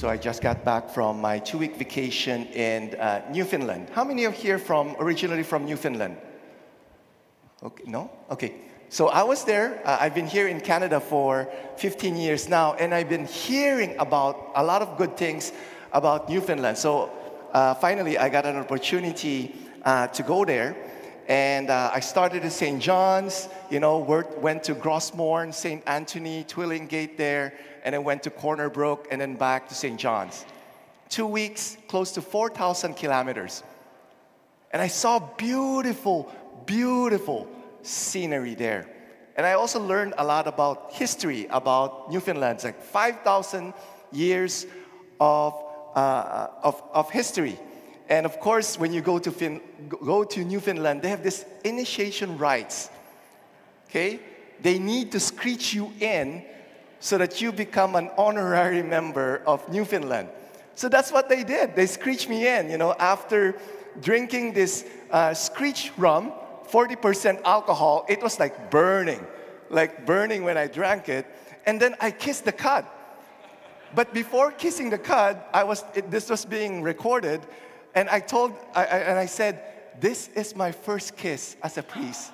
So I just got back from my two week vacation in uh, Newfoundland. How many of here from originally from Newfoundland? Okay, no? Okay. So I was there. Uh, I've been here in Canada for 15 years now, and I've been hearing about a lot of good things about Newfoundland. So uh, finally, I got an opportunity uh, to go there. And uh, I started at St. John's, you know, went to Gros Morne, St. Anthony, Twillingate there, and then went to Corner Brook, and then back to St. John's. Two weeks, close to 4,000 kilometers. And I saw beautiful, beautiful scenery there. And I also learned a lot about history about Newfoundland, it's like 5,000 years of, uh, of, of history. And of course, when you go to, fin- go to Newfoundland, they have this initiation rites. Okay? They need to screech you in so that you become an honorary member of Newfoundland. So that's what they did. They screeched me in, you know, after drinking this uh, screech rum, 40% alcohol, it was like burning, like burning when I drank it. And then I kissed the cud. But before kissing the cud, I was, it, this was being recorded, and I told, I, I, and I said, This is my first kiss as a priest.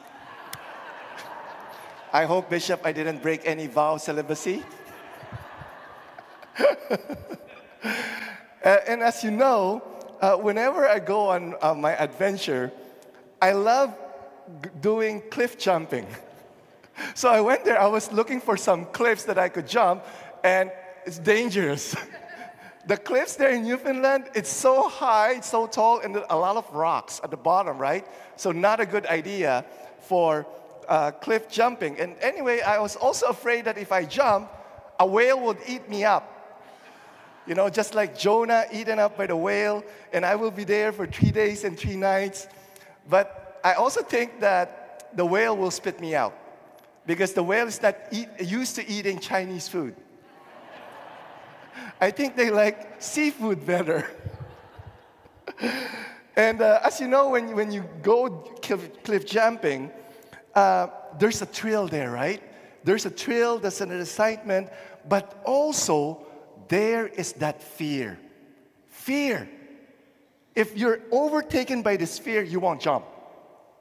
I hope, Bishop, I didn't break any vow celibacy. uh, and as you know, uh, whenever I go on uh, my adventure, I love g- doing cliff jumping. so I went there, I was looking for some cliffs that I could jump, and it's dangerous. the cliffs there in Newfoundland, it's so high, it's so tall, and a lot of rocks at the bottom, right? So, not a good idea for uh, cliff jumping. And anyway, I was also afraid that if I jump, a whale would eat me up. You know, just like Jonah eaten up by the whale, and I will be there for three days and three nights. But I also think that the whale will spit me out because the whale is not eat, used to eating Chinese food. I think they like seafood better. and uh, as you know, when, when you go cliff, cliff jumping, uh, there's a thrill there, right? There's a thrill, there's an excitement, but also there is that fear. Fear. If you're overtaken by this fear, you won't jump.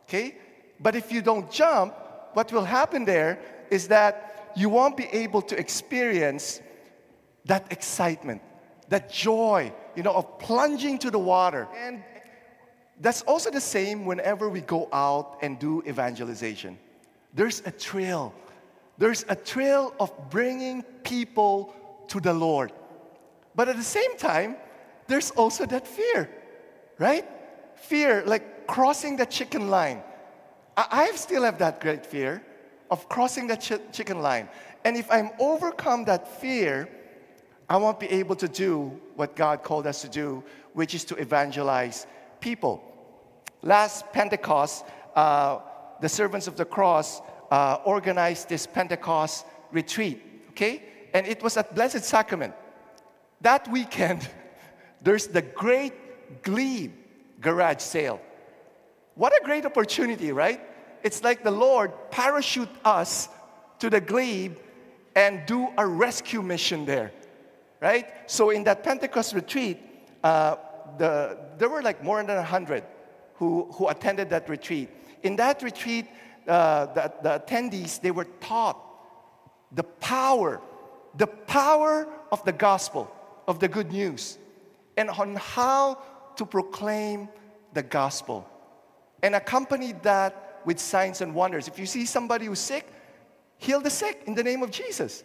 Okay? But if you don't jump, what will happen there is that you won't be able to experience that excitement, that joy, you know, of plunging to the water. And that's also the same whenever we go out and do evangelization. There's a thrill. There's a thrill of bringing people to the Lord. But at the same time, there's also that fear, right? Fear, like crossing the chicken line. I, I still have that great fear of crossing the ch- chicken line. And if I'm overcome that fear, I won't be able to do what God called us to do, which is to evangelize people. Last Pentecost, uh, the servants of the cross uh, organized this Pentecost retreat, okay? And it was at Blessed Sacrament. That weekend, there's the great Glebe garage sale. What a great opportunity, right? It's like the Lord parachute us to the Glebe and do a rescue mission there right? So in that Pentecost retreat, uh, the, there were like more than 100 who, who attended that retreat. In that retreat, uh, the, the attendees, they were taught the power, the power of the gospel, of the good news, and on how to proclaim the gospel. And accompanied that with signs and wonders. If you see somebody who's sick, heal the sick in the name of Jesus.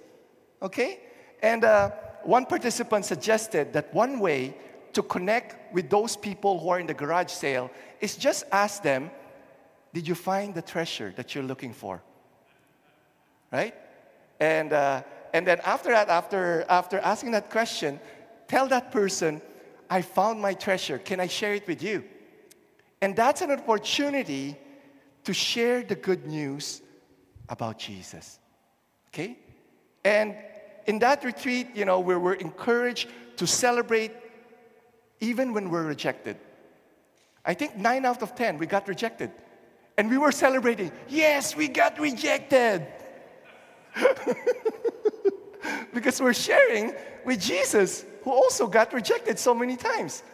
Okay? And uh, one participant suggested that one way to connect with those people who are in the garage sale is just ask them, Did you find the treasure that you're looking for? Right? And, uh, and then after that, after, after asking that question, tell that person, I found my treasure. Can I share it with you? And that's an opportunity to share the good news about Jesus. Okay? And in that retreat, you know, we were encouraged to celebrate even when we're rejected. I think nine out of 10, we got rejected. And we were celebrating, yes, we got rejected. because we're sharing with Jesus. who also got rejected so many times,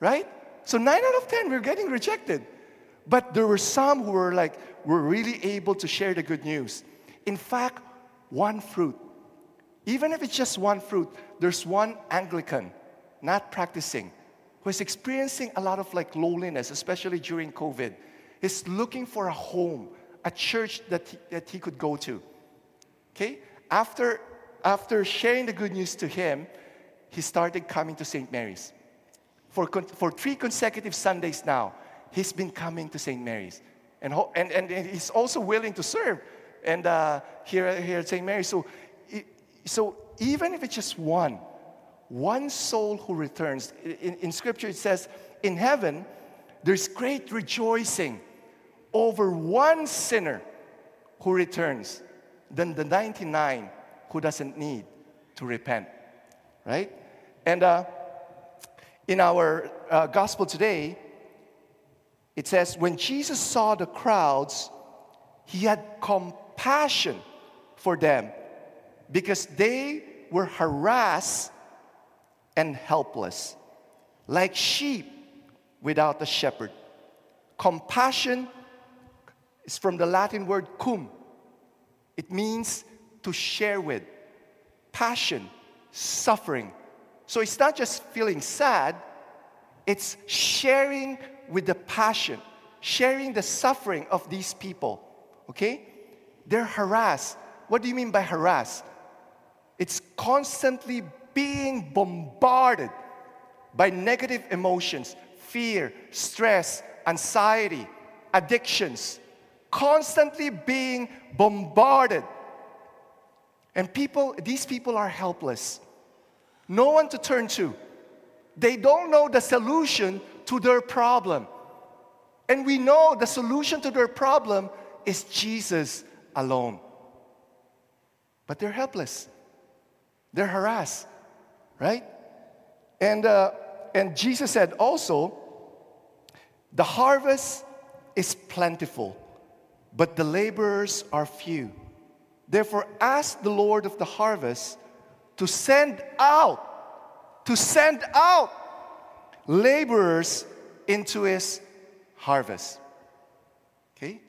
right? So nine out of 10 we're getting rejected. But there were some who were like, were really able to share the good news. In fact, one fruit, even if it's just one fruit, there's one Anglican not practicing who is experiencing a lot of like loneliness, especially during COVID. He's looking for a home, a church that he, that he could go to. Okay? After, after sharing the good news to him, he started coming to St. Mary's. For, for three consecutive Sundays now, he's been coming to St. Mary's. And, and, and, he's also willing to serve and uh, here, here at St. Mary's. So, so even if it's just one, one soul who returns, in, in Scripture it says, in heaven, there's great rejoicing over one sinner who returns than the 99 who doesn't need to repent. Right? And uh, in our uh, gospel today, it says, when Jesus saw the crowds, he had compassion for them because they were harassed and helpless, like sheep without a shepherd. Compassion is from the Latin word cum. It means to share with, passion, suffering. So it's not just feeling sad, it's sharing with the passion, sharing the suffering of these people. Okay? They're harassed. What do you mean by harassed? It's constantly being bombarded by negative emotions, fear, stress, anxiety, addictions, constantly being bombarded. And people, these people are helpless. No one to turn to. They don't know the solution to their problem. And we know the solution to their problem is Jesus alone. But they're helpless. They're harassed right? And, uh, and Jesus said also, the harvest is plentiful, but the laborers are few. Therefore, ask the Lord of the harvest to send out, to send out laborers into his harvest. Okay?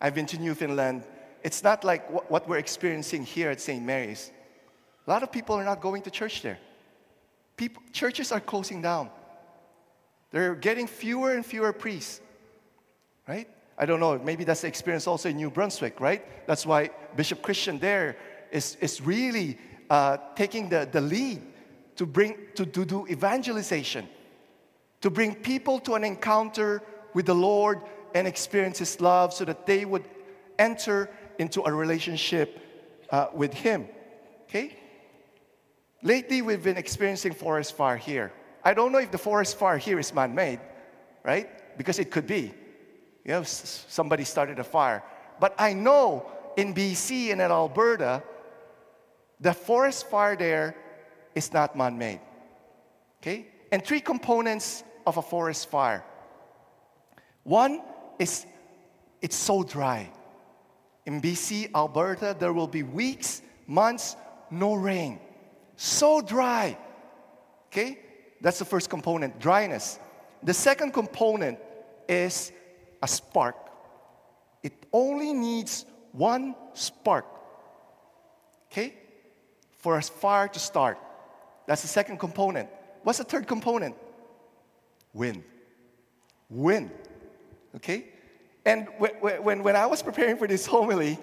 I've been to Newfoundland. It's not like what we're experiencing here at St. Mary's. A lot of people are not going to church there. People, churches are closing down. They're getting fewer and fewer priests, right? I don't know, maybe that's the experience also in New Brunswick, right? That's why Bishop Christian there is, is really uh, taking the, the lead to bring to, to do evangelization, to bring people to an encounter with the Lord and experience His love so that they would enter into a relationship uh, with Him. Okay? Lately, we've been experiencing forest fire here. I don't know if the forest fire here is man made, right? Because it could be. You know, somebody started a fire. But I know in BC and in Alberta, the forest fire there is not man made. Okay? And three components of a forest fire. One is it's so dry. In BC, Alberta, there will be weeks, months, no rain so dry. Okay? That's the first component, dryness. The second component is a spark. It only needs one spark. Okay? For a fire to start. That's the second component. What's the third component? Wind. Wind. Okay? And when, when I was preparing for this homily,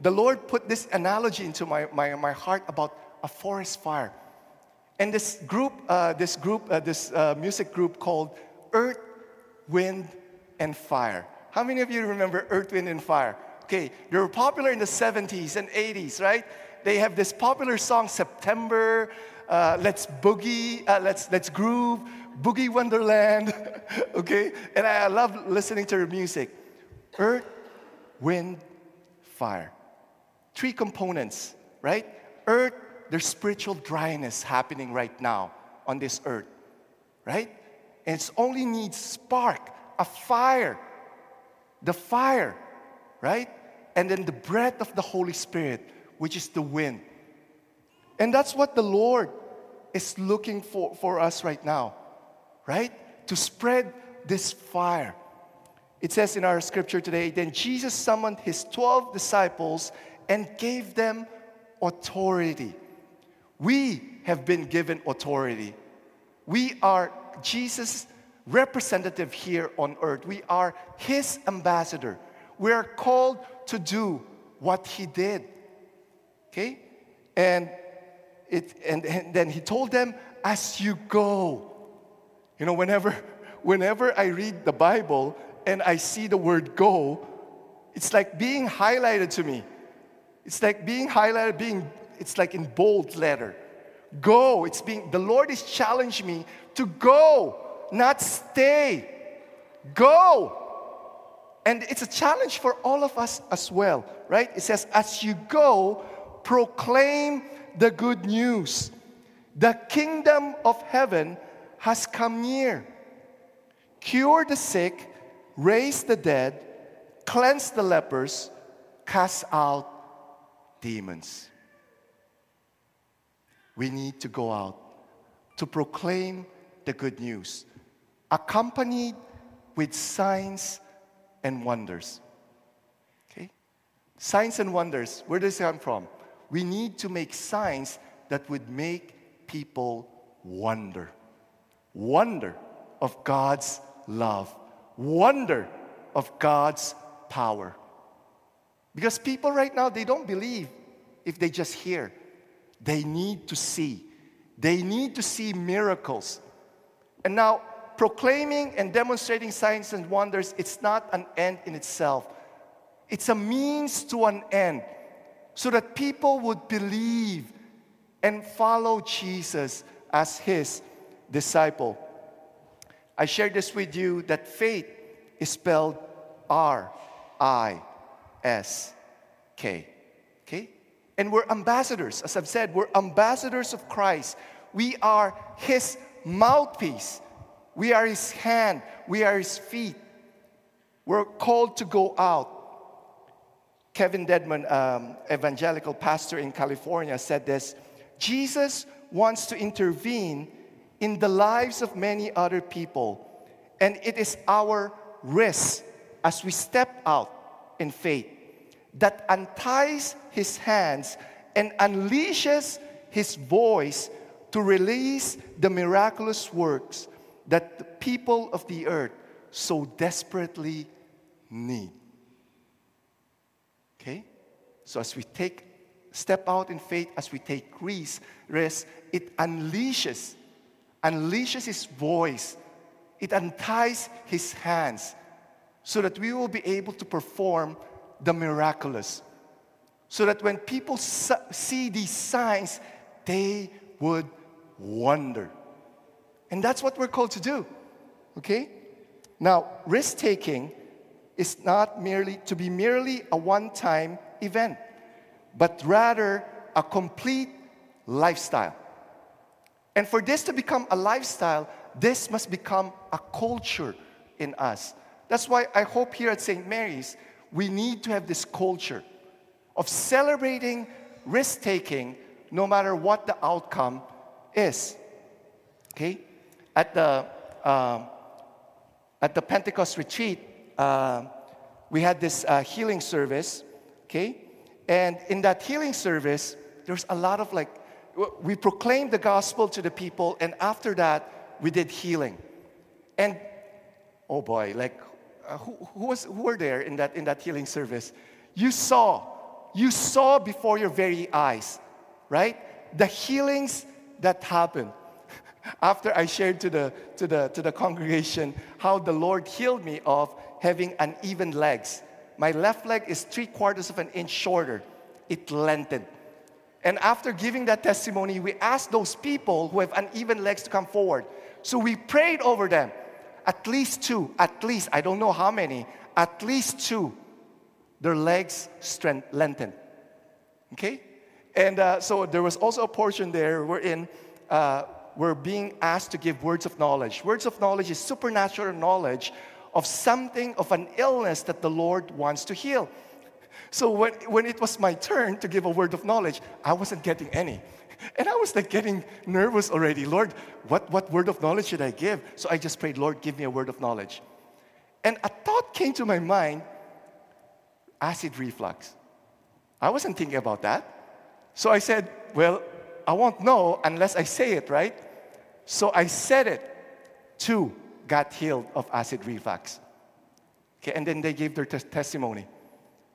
the Lord put this analogy into my, my, my heart about a forest fire. And this group, uh, this group, uh, this uh, music group called Earth, Wind, and Fire. How many of you remember Earth, Wind, and Fire? Okay, they were popular in the 70s and 80s, right? They have this popular song, September, uh, Let's Boogie, uh, let's, let's Groove, Boogie Wonderland, okay? And I love listening to their music. Earth, Wind, Fire. Three components, right? Earth, there's spiritual dryness happening right now on this earth, right? And it only needs spark, a fire, the fire, right? And then the breath of the Holy Spirit, which is the wind. And that's what the Lord is looking for, for us right now, right? To spread this fire. It says in our scripture today, then Jesus summoned his 12 disciples and gave them authority. We have been given authority. We are Jesus' representative here on earth. We are his ambassador. We are called to do what he did. Okay? And it and, and then he told them, as you go. You know, whenever whenever I read the Bible and I see the word go, it's like being highlighted to me. It's like being highlighted, being, it's like in bold letter. Go. It's being, the Lord is challenging me to go, not stay. Go. And it's a challenge for all of us as well, right? It says, as you go, proclaim the good news. The kingdom of heaven has come near. Cure the sick, raise the dead, cleanse the lepers, cast out demons. We need to go out to proclaim the good news, accompanied with signs and wonders. Okay? Signs and wonders, where does it come from? We need to make signs that would make people wonder. Wonder of God's love. Wonder of God's power. Because people right now, they don't believe if they just hear. They need to see. They need to see miracles. And now, proclaiming and demonstrating signs and wonders, it's not an end in itself. It's a means to an end so that people would believe and follow Jesus as his disciple. I shared this with you that faith is spelled R I S K. And we're ambassadors. As I've said, we're ambassadors of Christ. We are His mouthpiece. We are His hand. We are His feet. We're called to go out. Kevin Dedmon, um, evangelical pastor in California, said this Jesus wants to intervene in the lives of many other people, and it is our risk as we step out in faith that unties his hands and unleashes his voice to release the miraculous works that the people of the earth so desperately need. Okay? So as we take step out in faith, as we take risk it unleashes, unleashes his voice. It unties his hands so that we will be able to perform the miraculous. So that when people see these signs, they would wonder. And that's what we're called to do. Okay? Now, risk taking is not merely to be merely a one time event, but rather a complete lifestyle. And for this to become a lifestyle, this must become a culture in us. That's why I hope here at St. Mary's, we need to have this culture of celebrating risk taking no matter what the outcome is. Okay? At the, uh, at the Pentecost retreat, uh, we had this uh, healing service. Okay? And in that healing service, there's a lot of like, we proclaimed the gospel to the people, and after that, we did healing. And oh boy, like uh, who, who, was, who were there in that, in that healing service? You saw, you saw before your very eyes, right? The healings that happened. After I shared to the, to, the, to the congregation how the Lord healed me of having uneven legs. My left leg is three quarters of an inch shorter. It lengthened. And after giving that testimony, we asked those people who have uneven legs to come forward. So we prayed over them at least two, at least, I don't know how many, at least two, their legs strength, lengthened. Okay? And uh, so there was also a portion there wherein uh, we're being asked to give words of knowledge. Words of knowledge is supernatural knowledge of something, of an illness that the Lord wants to heal. So when, when it was my turn to give a word of knowledge, I wasn't getting any. And I was like getting nervous already. Lord, what, what word of knowledge should I give? So I just prayed, Lord, give me a word of knowledge. And a thought came to my mind acid reflux. I wasn't thinking about that. So I said, Well, I won't know unless I say it, right? So I said it. Two got healed of acid reflux. Okay, and then they gave their t- testimony.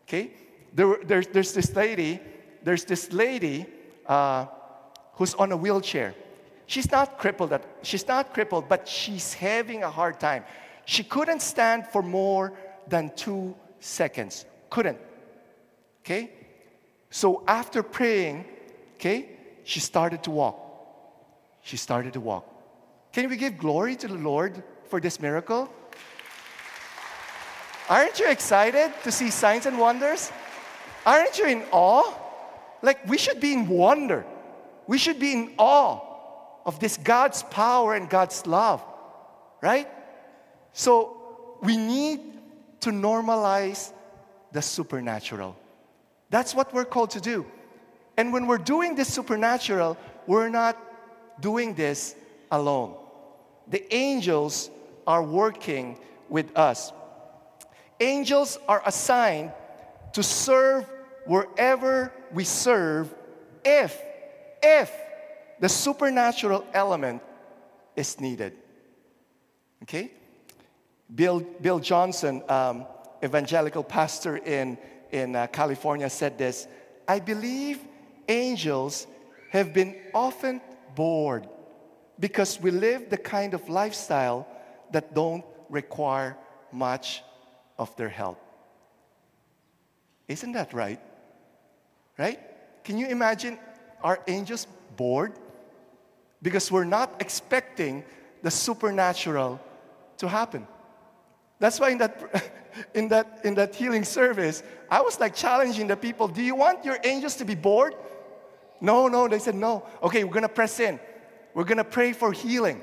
Okay, there, there's, there's this lady, there's this lady uh, who's on a wheelchair. She's not crippled. At, she's not crippled, but she's having a hard time. She couldn't stand for more than two seconds. Couldn't. Okay? So after praying, okay, she started to walk. She started to walk. Can we give glory to the Lord for this miracle? Aren't you excited to see signs and wonders? Aren't you in awe? Like, we should be in wonder. We should be in awe of this God's power and God's love, right? So, we need to normalize the supernatural. That's what we're called to do. And when we're doing this supernatural, we're not doing this alone. The angels are working with us. Angels are assigned to serve wherever we serve if, if the supernatural element is needed. Okay? Bill, Bill Johnson, um, evangelical pastor in, in uh, California, said this I believe angels have been often bored because we live the kind of lifestyle that don't require much of their help. Isn't that right? Right? Can you imagine our angels bored? Because we're not expecting the supernatural to happen. That's why in that, in that, in that healing service, I was like challenging the people do you want your angels to be bored? No, no. They said, no. Okay, we're going to press in. We're going to pray for healing.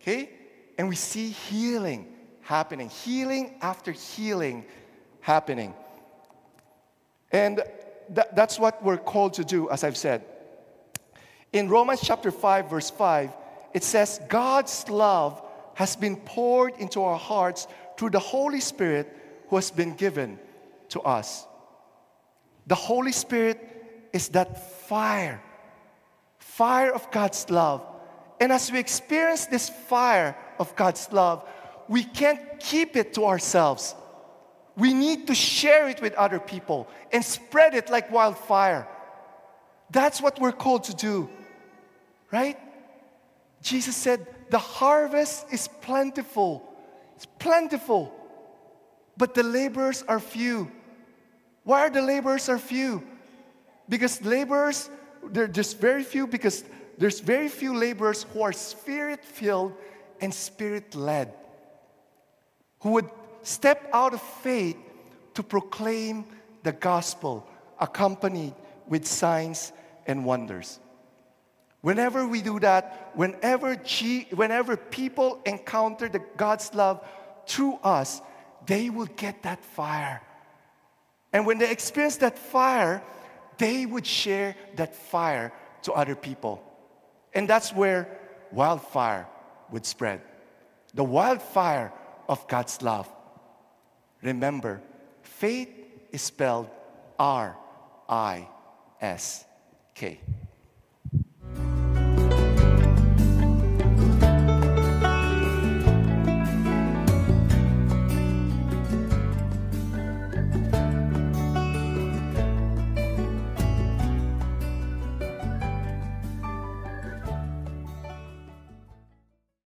Okay? And we see healing happening, healing after healing happening. And that's what we're called to do, as I've said. In Romans chapter 5, verse 5, it says, God's love has been poured into our hearts through the Holy Spirit who has been given to us. The Holy Spirit is that fire, fire of God's love. And as we experience this fire of God's love, we can't keep it to ourselves. We need to share it with other people and spread it like wildfire. That's what we're called to do, right? Jesus said, The harvest is plentiful. It's plentiful, but the laborers are few. Why are the laborers are few? Because laborers, they're just very few because there's very few laborers who are spirit filled and spirit led who would step out of faith to proclaim the gospel accompanied with signs and wonders. Whenever we do that, whenever, G, whenever people encounter the God's love through us, they will get that fire. And when they experience that fire, they would share that fire to other people. And that's where wildfire would spread. The wildfire of God's love. Remember, faith is spelled R I S K.